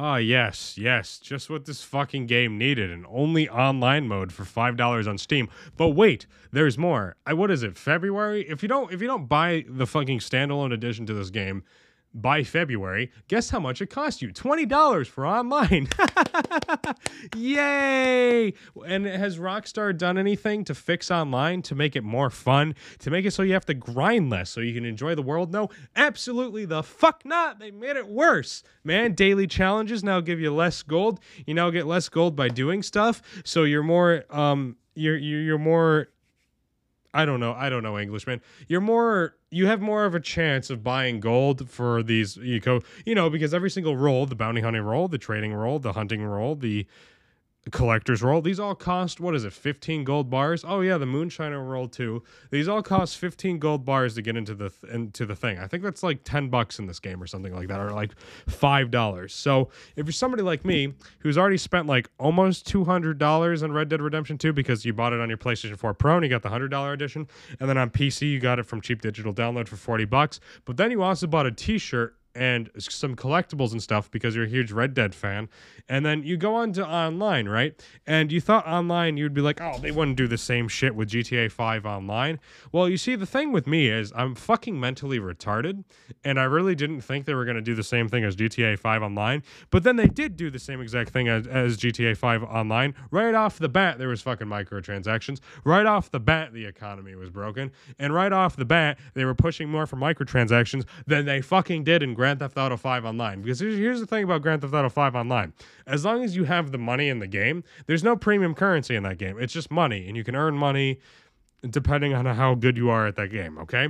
Ah, yes, yes, just what this fucking game needed an only online mode for $5 on Steam. But wait, there's more. I what is it? February? If you don't if you don't buy the fucking standalone edition to this game, by February, guess how much it cost you? $20 for online. Yay! And has Rockstar done anything to fix online to make it more fun, to make it so you have to grind less so you can enjoy the world? No, absolutely the fuck not. They made it worse. Man, daily challenges now give you less gold. You now get less gold by doing stuff, so you're more um you're you're more I don't know. I don't know English, man. You're more you have more of a chance of buying gold for these eco, you know, because every single role, the bounty hunting role, the trading role, the hunting role, the collector's role. These all cost what is it, 15 gold bars? Oh yeah, the moonshiner role too. These all cost 15 gold bars to get into the th- into the thing. I think that's like 10 bucks in this game or something like that or like $5. So, if you're somebody like me who's already spent like almost $200 on Red Dead Redemption 2 because you bought it on your PlayStation 4 Pro and you got the $100 edition and then on PC you got it from cheap digital download for 40 bucks, but then you also bought a t-shirt and some collectibles and stuff because you're a huge Red Dead fan. And then you go on to online, right? And you thought online you'd be like, oh, they wouldn't do the same shit with GTA 5 online. Well, you see, the thing with me is I'm fucking mentally retarded, and I really didn't think they were going to do the same thing as GTA 5 online. But then they did do the same exact thing as, as GTA 5 online. Right off the bat, there was fucking microtransactions. Right off the bat, the economy was broken. And right off the bat, they were pushing more for microtransactions than they fucking did in Grand Grand Theft Auto 5 Online. Because here's, here's the thing about Grand Theft Auto 5 Online as long as you have the money in the game, there's no premium currency in that game. It's just money, and you can earn money depending on how good you are at that game, okay?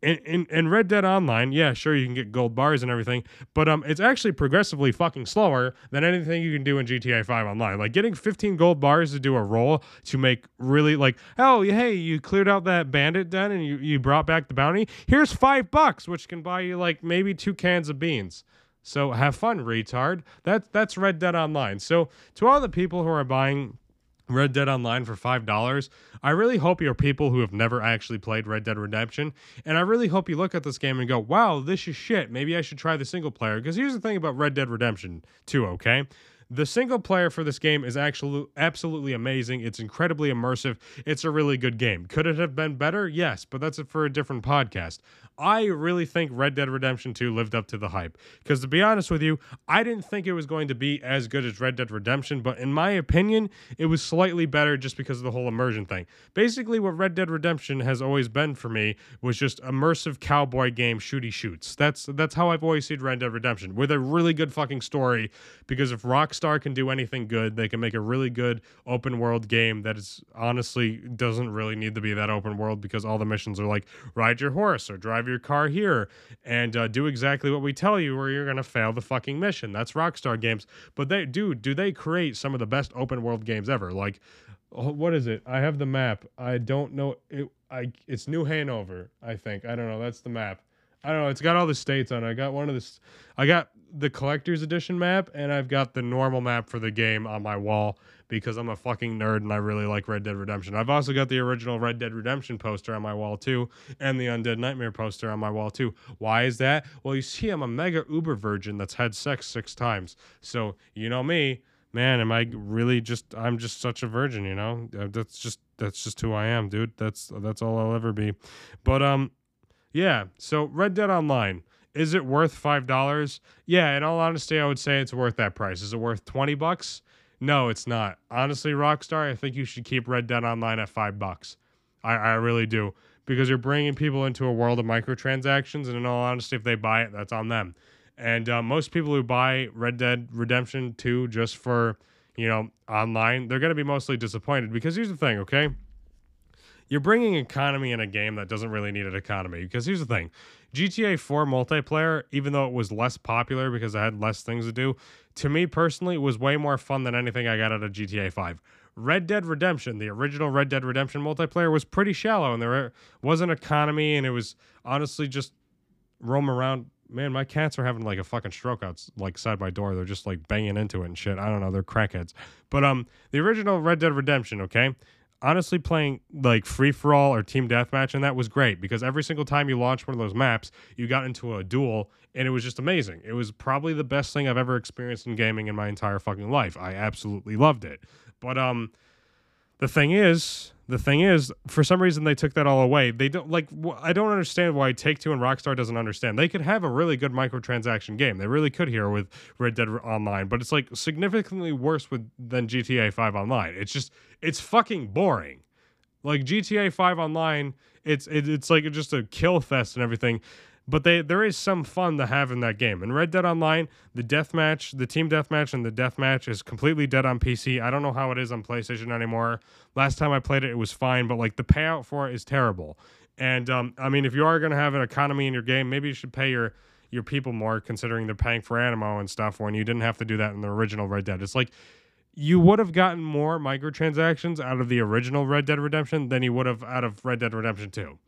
In, in, in Red Dead Online, yeah, sure you can get gold bars and everything, but um, it's actually progressively fucking slower than anything you can do in GTA 5 Online. Like getting 15 gold bars to do a role to make really like, oh hey, you cleared out that bandit den and you, you brought back the bounty. Here's five bucks, which can buy you like maybe two cans of beans. So have fun, retard. That's that's Red Dead Online. So to all the people who are buying Red Dead Online for $5. I really hope you're people who have never actually played Red Dead Redemption. And I really hope you look at this game and go, wow, this is shit. Maybe I should try the single player. Because here's the thing about Red Dead Redemption 2, okay? The single player for this game is actually absolutely amazing. It's incredibly immersive. It's a really good game. Could it have been better? Yes, but that's it for a different podcast. I really think Red Dead Redemption 2 lived up to the hype. Because to be honest with you, I didn't think it was going to be as good as Red Dead Redemption, but in my opinion, it was slightly better just because of the whole immersion thing. Basically, what Red Dead Redemption has always been for me was just immersive cowboy game shooty shoots. That's that's how I've always seen Red Dead Redemption, with a really good fucking story. Because if Rockstar can do anything good, they can make a really good open world game that is honestly doesn't really need to be that open world because all the missions are like ride your horse or drive your car here and uh, do exactly what we tell you, or you're gonna fail the fucking mission. That's Rockstar Games. But they do do they create some of the best open world games ever? Like, oh, what is it? I have the map. I don't know. It, I it's New Hanover. I think. I don't know. That's the map. I don't know. It's got all the states on it. I got one of the. I got the collector's edition map, and I've got the normal map for the game on my wall because I'm a fucking nerd and I really like Red Dead Redemption. I've also got the original Red Dead Redemption poster on my wall too, and the Undead Nightmare poster on my wall too. Why is that? Well, you see, I'm a mega uber virgin that's had sex six times. So, you know me, man, am I really just, I'm just such a virgin, you know? Uh, that's just, that's just who I am, dude. That's, that's all I'll ever be. But, um, yeah, so Red Dead Online. Is it worth five dollars? Yeah, in all honesty, I would say it's worth that price. Is it worth twenty bucks? No, it's not. Honestly, Rockstar, I think you should keep Red Dead Online at five bucks. I, I really do. Because you're bringing people into a world of microtransactions, and in all honesty, if they buy it, that's on them. And uh, most people who buy Red Dead Redemption 2 just for, you know, online, they're going to be mostly disappointed. Because here's the thing, okay? You're bringing economy in a game that doesn't really need an economy. Because here's the thing GTA 4 multiplayer, even though it was less popular because I had less things to do, to me personally, was way more fun than anything I got out of GTA 5. Red Dead Redemption, the original Red Dead Redemption multiplayer, was pretty shallow and there was an economy and it was honestly just roam around. Man, my cats are having like a fucking stroke out like side by door. They're just like banging into it and shit. I don't know. They're crackheads. But um, the original Red Dead Redemption, okay, honestly playing like free for all or team deathmatch and that was great because every single time you launched one of those maps, you got into a duel and it was just amazing. It was probably the best thing I've ever experienced in gaming in my entire fucking life. I absolutely loved it. But um the thing is, the thing is, for some reason they took that all away. They don't like. I don't understand why Take Two and Rockstar doesn't understand. They could have a really good microtransaction game. They really could here with Red Dead Online, but it's like significantly worse with than GTA Five Online. It's just it's fucking boring. Like GTA Five Online, it's it, it's like just a kill fest and everything. But they there is some fun to have in that game. In Red Dead Online, the deathmatch, the team deathmatch, and the deathmatch is completely dead on PC. I don't know how it is on PlayStation anymore. Last time I played it, it was fine, but like the payout for it is terrible. And um, I mean, if you are going to have an economy in your game, maybe you should pay your your people more, considering they're paying for ammo and stuff. When you didn't have to do that in the original Red Dead, it's like you would have gotten more microtransactions out of the original Red Dead Redemption than you would have out of Red Dead Redemption 2.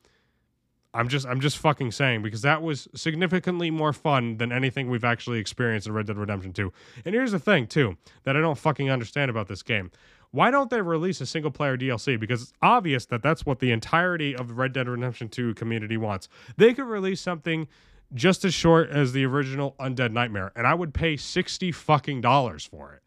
I'm just I'm just fucking saying because that was significantly more fun than anything we've actually experienced in Red Dead Redemption 2. And here's the thing too that I don't fucking understand about this game. Why don't they release a single player DLC? Because it's obvious that that's what the entirety of the Red Dead Redemption 2 community wants. They could release something just as short as the original Undead Nightmare and I would pay 60 fucking dollars for it.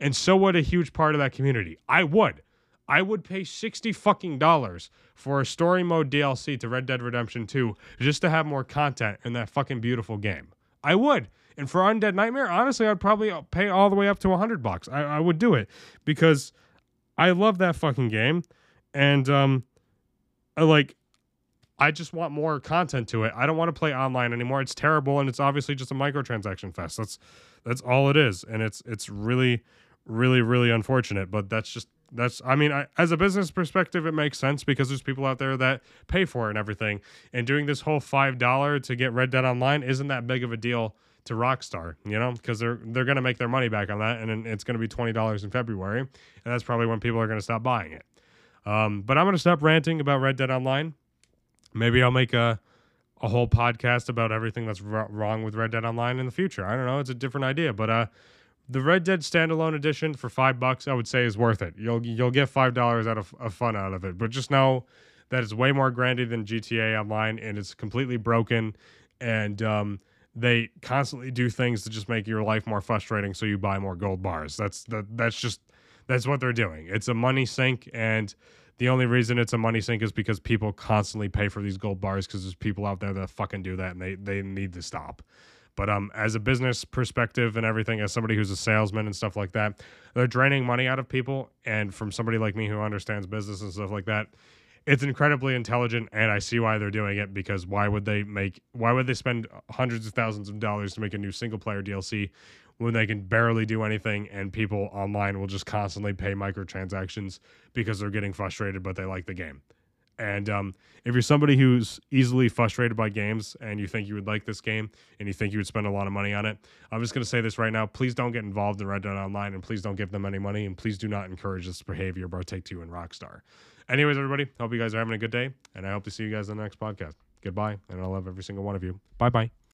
And so would a huge part of that community. I would. I would pay 60 fucking dollars for a story mode DLC to Red Dead Redemption 2 just to have more content in that fucking beautiful game. I would. And for Undead Nightmare, honestly, I'd probably pay all the way up to 100 bucks. I, I would do it because I love that fucking game. And, um, I like, I just want more content to it. I don't want to play online anymore. It's terrible and it's obviously just a microtransaction fest. That's that's all it is. And it's it's really really really unfortunate, but that's just that's I mean, I, as a business perspective it makes sense because there's people out there that pay for it and everything. And doing this whole $5 to get Red Dead Online isn't that big of a deal to Rockstar, you know, because they're they're going to make their money back on that and it's going to be $20 in February, and that's probably when people are going to stop buying it. Um, but I'm going to stop ranting about Red Dead Online. Maybe I'll make a a whole podcast about everything that's wr- wrong with Red Dead Online in the future. I don't know. It's a different idea, but uh, the Red Dead standalone edition for five bucks, I would say, is worth it. You'll you'll get five dollars out of, of fun out of it, but just know that it's way more grandy than GTA Online, and it's completely broken. And um, they constantly do things to just make your life more frustrating, so you buy more gold bars. That's that. That's just that's what they're doing. It's a money sink, and the only reason it's a money sink is because people constantly pay for these gold bars because there's people out there that fucking do that, and they they need to stop. But um, as a business perspective and everything, as somebody who's a salesman and stuff like that, they're draining money out of people. And from somebody like me who understands business and stuff like that, it's incredibly intelligent, and I see why they're doing it. Because why would they make? Why would they spend hundreds of thousands of dollars to make a new single player DLC when they can barely do anything, and people online will just constantly pay microtransactions because they're getting frustrated, but they like the game. And um, if you're somebody who's easily frustrated by games and you think you would like this game and you think you would spend a lot of money on it, I'm just going to say this right now. Please don't get involved in Red Dead Online and please don't give them any money and please do not encourage this behavior by Take Two and Rockstar. Anyways, everybody, hope you guys are having a good day and I hope to see you guys in the next podcast. Goodbye, and I love every single one of you. Bye bye.